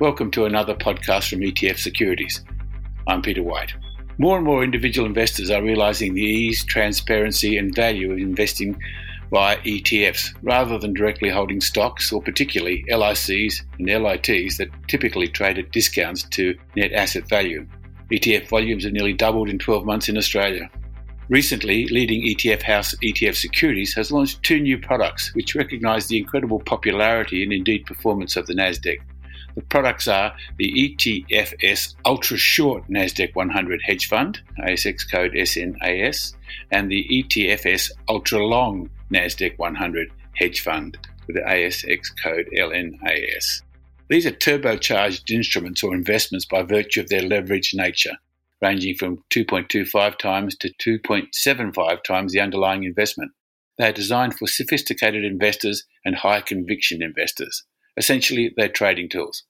Welcome to another podcast from ETF Securities. I'm Peter White. More and more individual investors are realizing the ease, transparency, and value of investing via ETFs rather than directly holding stocks or particularly LICs and LITs that typically trade at discounts to net asset value. ETF volumes have nearly doubled in 12 months in Australia. Recently, leading ETF house ETF Securities has launched two new products which recognise the incredible popularity and indeed performance of the Nasdaq. The products are the ETFS Ultra Short Nasdaq 100 Hedge Fund, ASX code SNAS, and the ETFS Ultra Long Nasdaq 100 Hedge Fund with the ASX code LNAS. These are turbocharged instruments or investments by virtue of their leveraged nature ranging from 2.25 times to 2.75 times the underlying investment. They are designed for sophisticated investors and high conviction investors. Essentially, they're trading tools.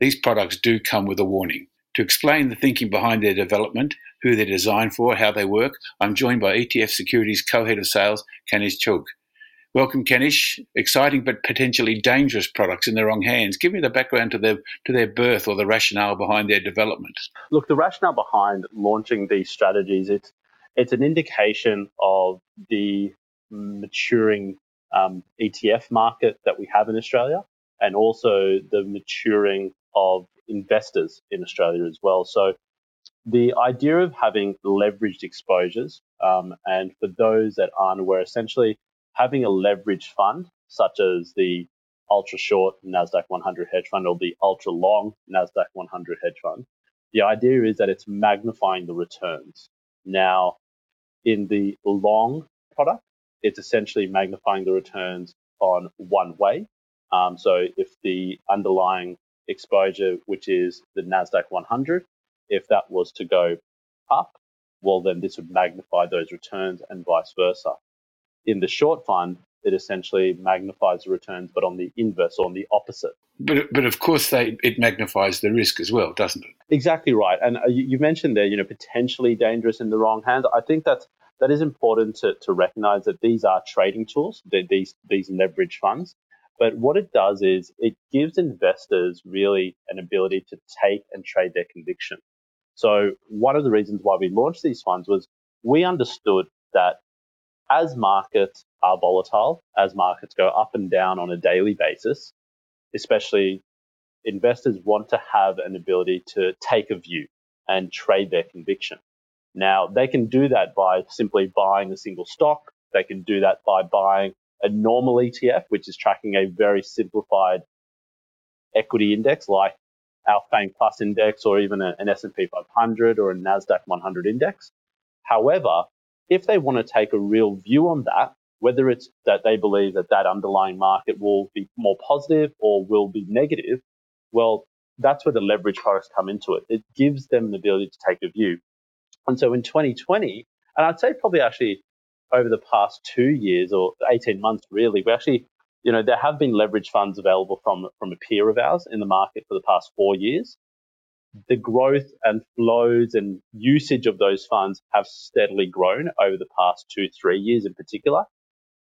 These products do come with a warning. To explain the thinking behind their development, who they're designed for, how they work, I'm joined by ETF Securities co-head of sales, Kanish Chugh. Welcome, Kanish. Exciting but potentially dangerous products in the wrong hands. Give me the background to their to their birth or the rationale behind their development. Look, the rationale behind launching these strategies it's it's an indication of the maturing um, ETF market that we have in Australia, and also the maturing of investors in Australia as well. So, the idea of having leveraged exposures, um, and for those that aren't aware, essentially having a leveraged fund, such as the ultra short NASDAQ 100 hedge fund or the ultra long NASDAQ 100 hedge fund, the idea is that it's magnifying the returns. Now, in the long product, it's essentially magnifying the returns on one way. Um, so if the underlying exposure, which is the NASDAQ 100, if that was to go up, well, then this would magnify those returns and vice versa in the short fund, it essentially magnifies the returns, but on the inverse or on the opposite. But, but of course, they, it magnifies the risk as well, doesn't it? Exactly right. And uh, you, you mentioned there, you know, potentially dangerous in the wrong hands. I think that's that is important to, to recognize that these are trading tools, these these leverage funds. But what it does is it gives investors really an ability to take and trade their conviction. So one of the reasons why we launched these funds was we understood that as markets are volatile, as markets go up and down on a daily basis, especially investors want to have an ability to take a view and trade their conviction. Now, they can do that by simply buying a single stock. They can do that by buying a normal ETF, which is tracking a very simplified equity index like our FANG Plus index or even an S&P 500 or a NASDAQ 100 index. However, if they want to take a real view on that, whether it's that they believe that that underlying market will be more positive or will be negative, well, that's where the leverage products come into it. It gives them the ability to take a view. And so in 2020, and I'd say probably actually over the past two years or 18 months, really, we actually, you know, there have been leverage funds available from, from a peer of ours in the market for the past four years the growth and flows and usage of those funds have steadily grown over the past two, three years in particular.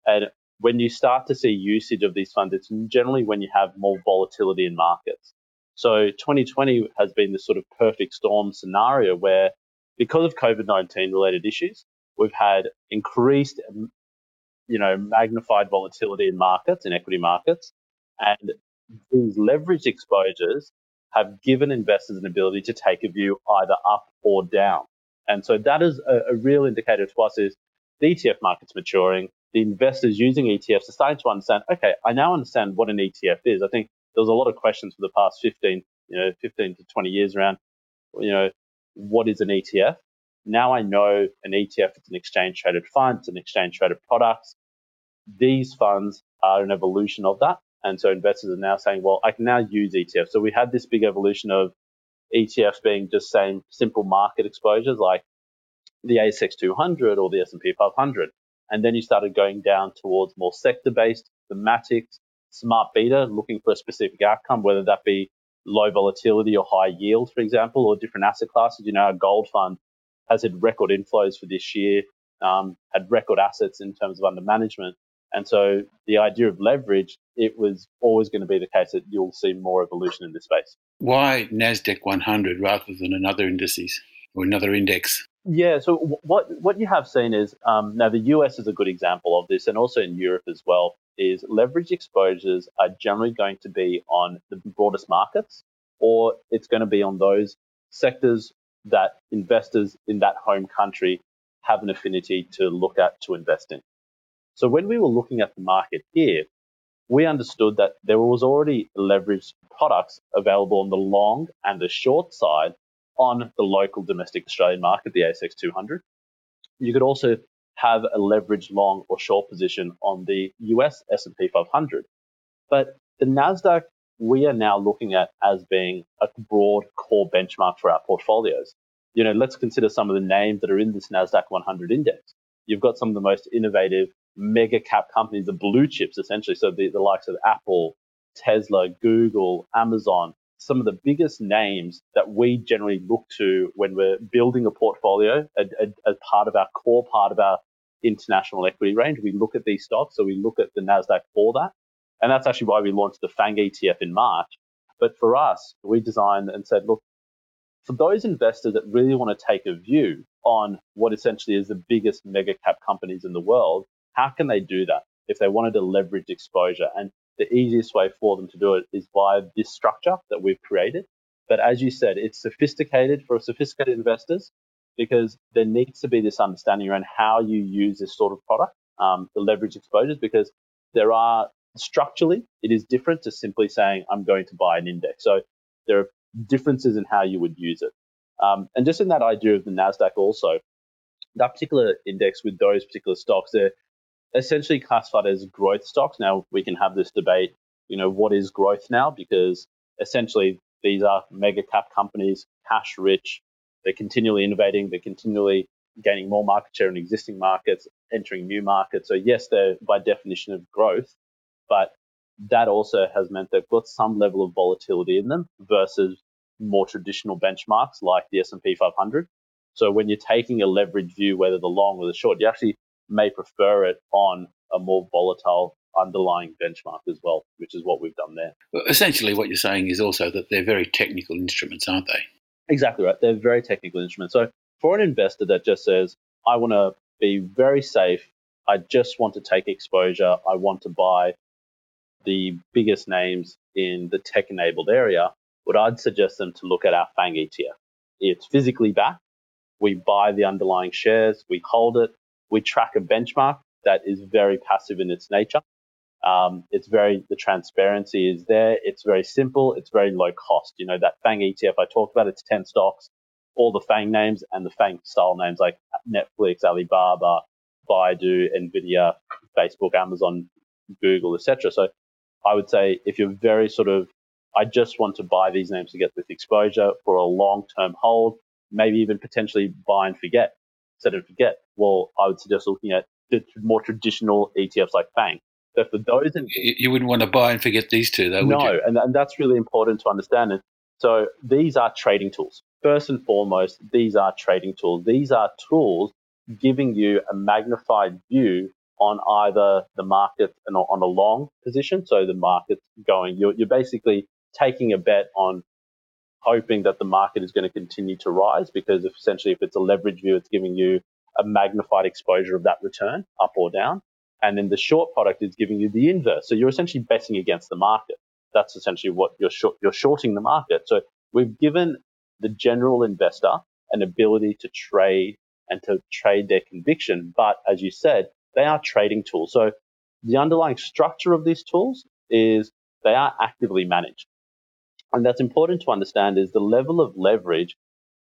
And when you start to see usage of these funds, it's generally when you have more volatility in markets. So 2020 has been the sort of perfect storm scenario where because of COVID-19 related issues, we've had increased, you know, magnified volatility in markets, in equity markets. And these leverage exposures have given investors an ability to take a view either up or down. And so that is a, a real indicator to us is the ETF market's maturing. The investors using ETFs are starting to understand, okay, I now understand what an ETF is. I think there was a lot of questions for the past 15, you know, 15 to 20 years around, you know, what is an ETF? Now I know an ETF is an exchange traded fund, it's an exchange traded product. These funds are an evolution of that. And so investors are now saying, well, I can now use ETFs. So we had this big evolution of ETFs being just same simple market exposures like the ASX 200 or the S&P 500. And then you started going down towards more sector-based thematics, smart beta, looking for a specific outcome, whether that be low volatility or high yield, for example, or different asset classes. You know, our gold fund has had record inflows for this year, um, had record assets in terms of under management. And so the idea of leverage it was always going to be the case that you'll see more evolution in this space. Why NASDAQ 100 rather than another indices or another index? Yeah, so what what you have seen is um, now the US is a good example of this, and also in Europe as well. Is leverage exposures are generally going to be on the broadest markets, or it's going to be on those sectors that investors in that home country have an affinity to look at to invest in. So when we were looking at the market here, we understood that there was already leveraged products available on the long and the short side on the local domestic Australian market, the ASX 200. You could also have a leveraged long or short position on the US S&P 500. But the Nasdaq we are now looking at as being a broad core benchmark for our portfolios. You know, let's consider some of the names that are in this Nasdaq 100 index. You've got some of the most innovative mega cap companies, the blue chips essentially. So the, the likes of Apple, Tesla, Google, Amazon, some of the biggest names that we generally look to when we're building a portfolio as part of our core part of our international equity range. We look at these stocks. So we look at the NASDAQ for that. And that's actually why we launched the FANG ETF in March. But for us, we designed and said, look, for those investors that really want to take a view on what essentially is the biggest mega cap companies in the world, how can they do that if they wanted to leverage exposure? And the easiest way for them to do it is via this structure that we've created. But as you said, it's sophisticated for sophisticated investors because there needs to be this understanding around how you use this sort of product, um, the leverage exposures, because there are structurally, it is different to simply saying, I'm going to buy an index. So there are differences in how you would use it. Um, and just in that idea of the NASDAQ also, that particular index with those particular stocks, they're essentially classified as growth stocks. Now we can have this debate, you know, what is growth now? Because essentially these are mega cap companies, cash rich. They're continually innovating. They're continually gaining more market share in existing markets, entering new markets. So yes, they're by definition of growth, but that also has meant they've got some level of volatility in them versus more traditional benchmarks like the S&P 500. So when you're taking a leverage view, whether the long or the short, you actually may prefer it on a more volatile underlying benchmark as well, which is what we've done there. Well, essentially, what you're saying is also that they're very technical instruments, aren't they? Exactly right. They're very technical instruments. So for an investor that just says, I want to be very safe, I just want to take exposure, I want to buy the biggest names in the tech enabled area, what I'd suggest them to look at our FANG ETF. It's physically backed. We buy the underlying shares, we hold it, we track a benchmark that is very passive in its nature. Um, it's very, the transparency is there. It's very simple. It's very low cost. You know, that FANG ETF I talked about, it's 10 stocks, all the FANG names and the FANG style names like Netflix, Alibaba, Baidu, Nvidia, Facebook, Amazon, Google, etc. So I would say if you're very sort of, I just want to buy these names to get this exposure for a long term hold, maybe even potentially buy and forget set and forget, well, I would suggest looking at the more traditional ETFs like FANG. So for those, in- you wouldn't want to buy and forget these two, though. No, and, and that's really important to understand. And so these are trading tools. First and foremost, these are trading tools. These are tools giving you a magnified view on either the market and on a long position. So the market's going, you're, you're basically taking a bet on hoping that the market is going to continue to rise because if essentially if it's a leverage view, it's giving you a magnified exposure of that return up or down. And then the short product is giving you the inverse. So you're essentially betting against the market. That's essentially what you're short, you're shorting the market. So we've given the general investor an ability to trade and to trade their conviction. But as you said, they are trading tools. So the underlying structure of these tools is they are actively managed and that's important to understand is the level of leverage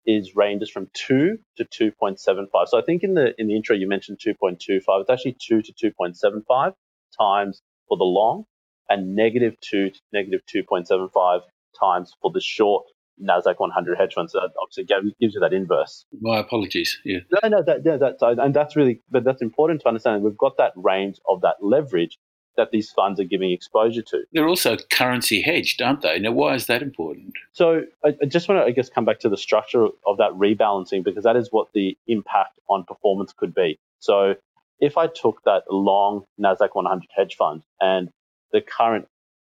is ranges from 2 to 2.75. So I think in the in the intro you mentioned 2.25. It's actually 2 to 2.75 times for the long and negative 2 to negative 2.75 times for the short Nasdaq 100 hedge funds. So that obviously gives you that inverse. My apologies. Yeah. No, no, that, yeah, that, and that's really, but that's important to understand. We've got that range of that leverage that these funds are giving exposure to. They're also currency hedged, aren't they? Now, why is that important? So, I, I just want to, I guess, come back to the structure of that rebalancing because that is what the impact on performance could be. So, if I took that long NASDAQ 100 hedge fund and the current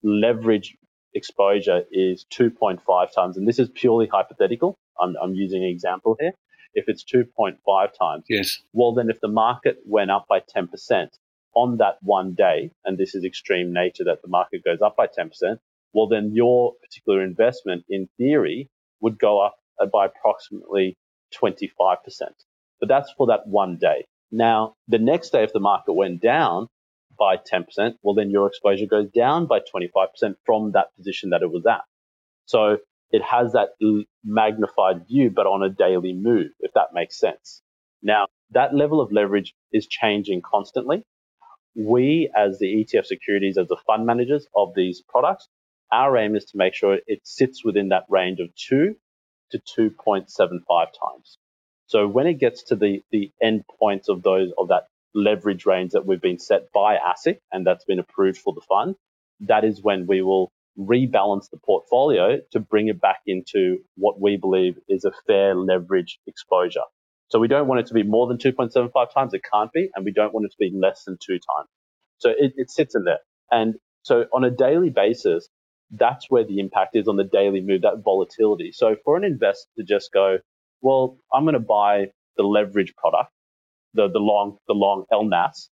leverage exposure is 2.5 times, and this is purely hypothetical. I'm, I'm using an example here. If it's 2.5 times, yes. Well, then if the market went up by 10% on that one day, and this is extreme nature that the market goes up by 10%, well, then your particular investment in theory would go up by approximately 25%. But that's for that one day. Now, the next day, if the market went down by 10%, well, then your exposure goes down by 25% from that position that it was at. So it has that magnified view, but on a daily move, if that makes sense. Now, that level of leverage is changing constantly. We, as the ETF securities, as the fund managers of these products, our aim is to make sure it sits within that range of 2 to 2.75 times. So when it gets to the, the end points of those of that leverage range that we've been set by ASIC and that's been approved for the fund, that is when we will rebalance the portfolio to bring it back into what we believe is a fair leverage exposure. So we don't want it to be more than 2.75 times. It can't be. And we don't want it to be less than two times. So it, it sits in there. And so on a daily basis, that's where the impact is on the daily move, that volatility. So for an investor to just go, well, I'm going to buy the leverage product, the, the long, the long LNAS,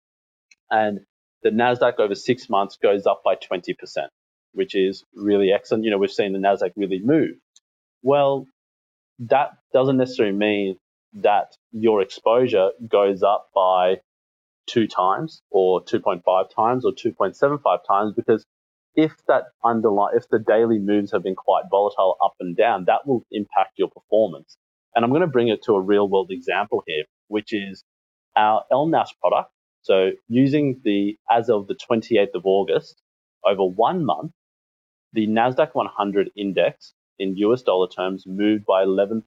and the NASDAQ over six months goes up by 20%, which is really excellent. You know, we've seen the NASDAQ really move. Well, that doesn't necessarily mean that your exposure goes up by two times or 2.5 times or 2.75 times because if that underline if the daily moves have been quite volatile up and down, that will impact your performance. And I'm going to bring it to a real world example here, which is our LNAS product. So using the as of the 28th of August, over one month, the Nasdaq 100 index in US dollar terms moved by 11.12%.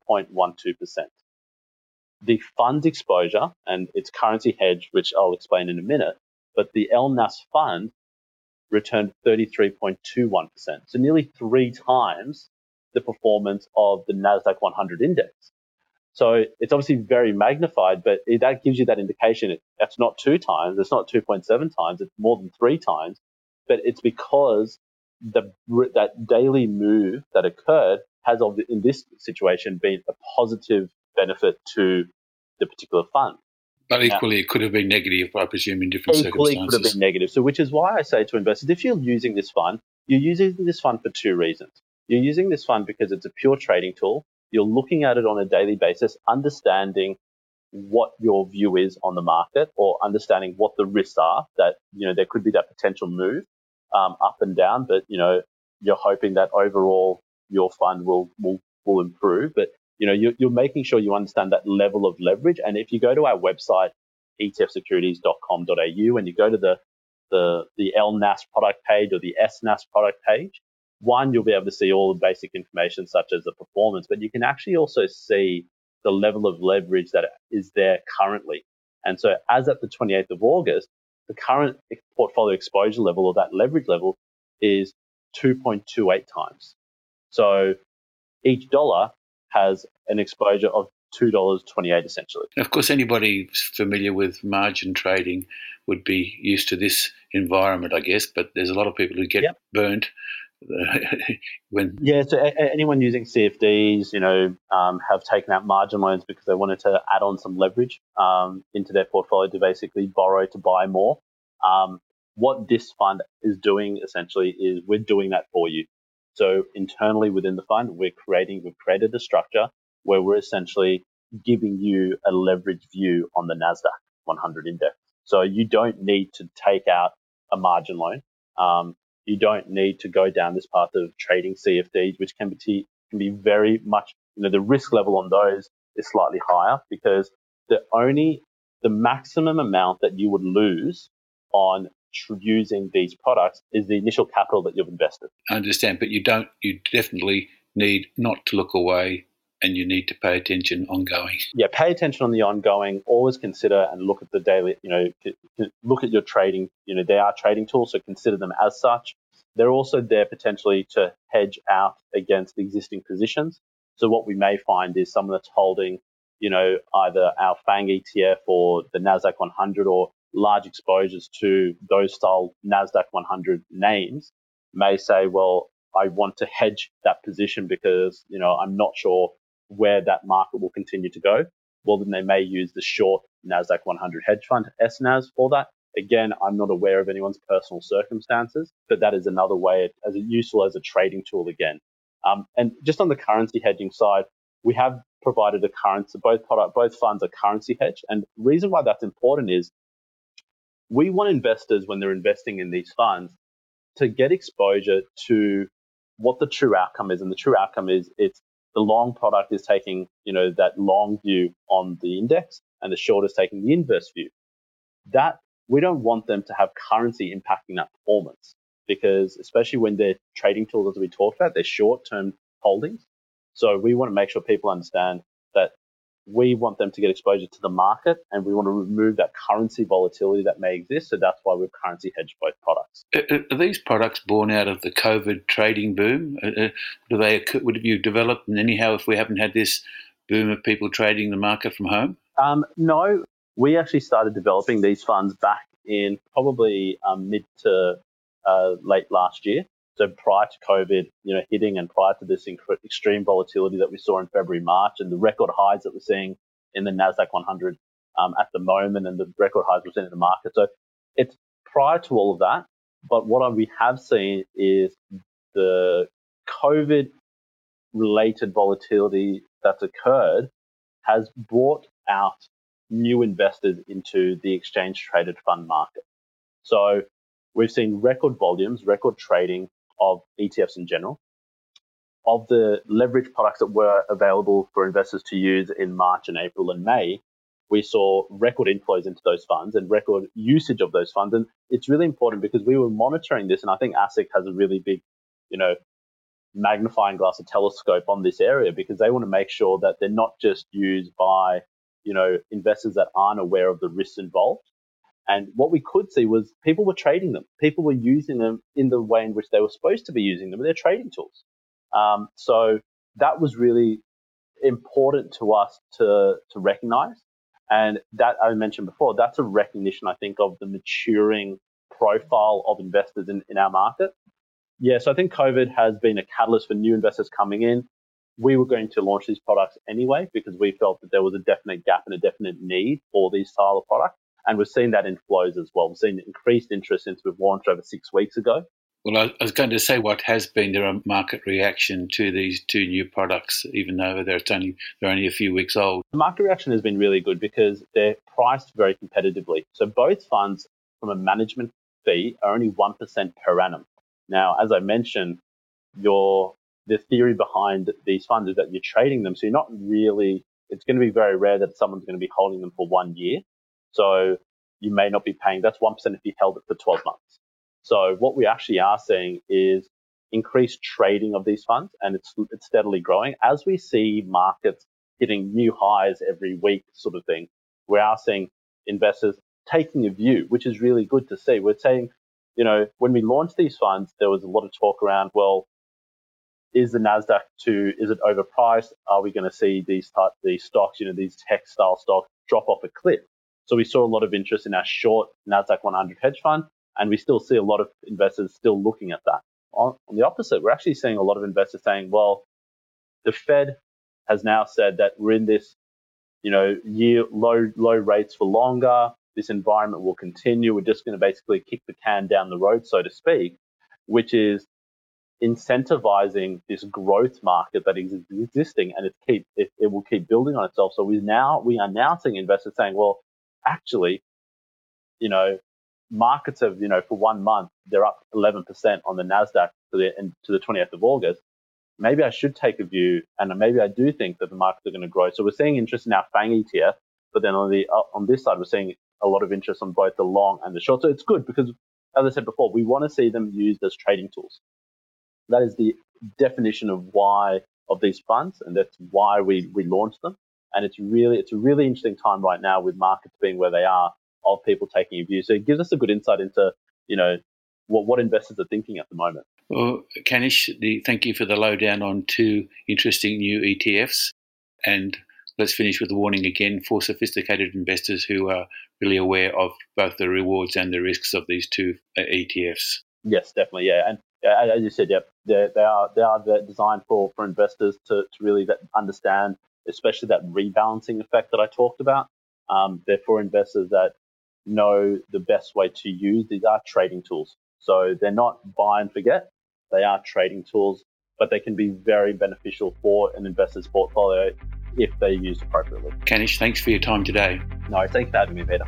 The fund's exposure and its currency hedge, which I'll explain in a minute, but the LNAS fund returned 33.21%. So nearly three times the performance of the NASDAQ 100 index. So it's obviously very magnified, but that gives you that indication. It, that's not two times. It's not 2.7 times. It's more than three times. But it's because the, that daily move that occurred has, in this situation, been a positive benefit to the particular fund. But equally, now, it could have been negative, I presume, in different equally circumstances. could have been negative. So, which is why I say to investors, if you're using this fund, you're using this fund for two reasons. You're using this fund because it's a pure trading tool. You're looking at it on a daily basis, understanding what your view is on the market or understanding what the risks are that, you know, there could be that potential move um, up and down, but, you know, you're hoping that overall your fund will, will, will improve. But you know, you're, you're making sure you understand that level of leverage. And if you go to our website, etfsecurities.com.au, and you go to the, the, the LNAS product page or the SNAS product page, one, you'll be able to see all the basic information such as the performance, but you can actually also see the level of leverage that is there currently. And so as at the 28th of August, the current portfolio exposure level or that leverage level is 2.28 times. So each dollar has an exposure of $2.28 essentially. Of course, anybody familiar with margin trading would be used to this environment, I guess, but there's a lot of people who get yep. burnt. when yeah, so a- anyone using CFDs, you know, um, have taken out margin loans because they wanted to add on some leverage um, into their portfolio to basically borrow to buy more. Um, what this fund is doing essentially is we're doing that for you. So internally within the fund, we're creating, we've created a structure where we're essentially giving you a leverage view on the NASDAQ 100 index. So you don't need to take out a margin loan. Um, you don't need to go down this path of trading CFDs, which can be, can be very much, you know, the risk level on those is slightly higher because the only, the maximum amount that you would lose on using these products is the initial capital that you've invested. I understand, but you don't. You definitely need not to look away, and you need to pay attention ongoing. Yeah, pay attention on the ongoing. Always consider and look at the daily. You know, look at your trading. You know, they are trading tools, so consider them as such. They're also there potentially to hedge out against existing positions. So what we may find is someone that's holding, you know, either our FANG ETF or the Nasdaq 100 or large exposures to those style NASDAQ 100 names may say, well, I want to hedge that position because, you know, I'm not sure where that market will continue to go. Well, then they may use the short NASDAQ 100 hedge fund SNAS for that. Again, I'm not aware of anyone's personal circumstances, but that is another way as useful as a trading tool again. Um, and just on the currency hedging side, we have provided a currency, both product, both funds are currency hedge. And the reason why that's important is we want investors when they're investing in these funds to get exposure to what the true outcome is. And the true outcome is it's the long product is taking, you know, that long view on the index and the short is taking the inverse view. That we don't want them to have currency impacting that performance because especially when they're trading tools as we talked about, they're short term holdings. So we want to make sure people understand that we want them to get exposure to the market and we want to remove that currency volatility that may exist. So that's why we've currency hedged both products. Are these products born out of the COVID trading boom? Do they, would have you developed them anyhow if we haven't had this boom of people trading the market from home? Um, no, we actually started developing these funds back in probably um, mid to uh, late last year. So prior to COVID, you know, hitting and prior to this inc- extreme volatility that we saw in February, March, and the record highs that we're seeing in the Nasdaq 100 um, at the moment, and the record highs we're seeing in the market. So it's prior to all of that. But what we have seen is the COVID related volatility that's occurred has brought out new investors into the exchange traded fund market. So we've seen record volumes, record trading of ETFs in general. Of the leverage products that were available for investors to use in March and April and May, we saw record inflows into those funds and record usage of those funds. And it's really important because we were monitoring this, and I think ASIC has a really big, you know, magnifying glass, a telescope on this area because they want to make sure that they're not just used by, you know, investors that aren't aware of the risks involved, and what we could see was people were trading them. People were using them in the way in which they were supposed to be using them. They're trading tools. Um, so that was really important to us to, to recognize. And that I mentioned before, that's a recognition, I think, of the maturing profile of investors in, in our market. Yeah, so I think COVID has been a catalyst for new investors coming in. We were going to launch these products anyway because we felt that there was a definite gap and a definite need for these style of products. And we've seen that in flows as well. We've seen increased interest since we've launched over six weeks ago. Well, I was going to say what has been the market reaction to these two new products, even though they're only they're only a few weeks old. The market reaction has been really good because they're priced very competitively. So both funds, from a management fee, are only one percent per annum. Now, as I mentioned, your the theory behind these funds is that you're trading them, so you're not really. It's going to be very rare that someone's going to be holding them for one year. So you may not be paying. That's 1% if you held it for 12 months. So what we actually are seeing is increased trading of these funds and it's, it's steadily growing. As we see markets hitting new highs every week sort of thing, we are seeing investors taking a view, which is really good to see. We're saying, you know, when we launched these funds, there was a lot of talk around, well, is the Nasdaq to is it overpriced? Are we going to see these type, these stocks, you know, these tech style stocks drop off a cliff? So we saw a lot of interest in our short Nasdaq 100 hedge fund, and we still see a lot of investors still looking at that. On, on the opposite, we're actually seeing a lot of investors saying, well, the Fed has now said that we're in this, you know, year low low rates for longer. This environment will continue. We're just going to basically kick the can down the road, so to speak, which is incentivizing this growth market that is existing and it keep it, it will keep building on itself. So we now we are now seeing investors saying, well, actually, you know, markets have, you know, for one month, they're up 11% on the NASDAQ to the, to the 20th of August. Maybe I should take a view and maybe I do think that the markets are going to grow. So we're seeing interest in our FANG ETF, but then on the, uh, on this side, we're seeing a lot of interest on both the long and the short. So it's good because, as I said before, we want to see them used as trading tools. That is the definition of why of these funds, and that's why we, we launched them. And it's really, it's a really interesting time right now with markets being where they are of people taking a view. So it gives us a good insight into, you know, what, what investors are thinking at the moment. Well, Kanish, the, thank you for the lowdown on two interesting new ETFs. And let's finish with a warning again for sophisticated investors who are really aware of both the rewards and the risks of these two uh, ETFs. Yes, definitely. Yeah. And as you said, they, they are they are designed for for investors to, to really understand, especially that rebalancing effect that I talked about. Um, they're for investors that know the best way to use these are trading tools. So they're not buy and forget. They are trading tools, but they can be very beneficial for an investor's portfolio if they're used appropriately. Kanish, thanks for your time today. No, thanks for having me, Peter.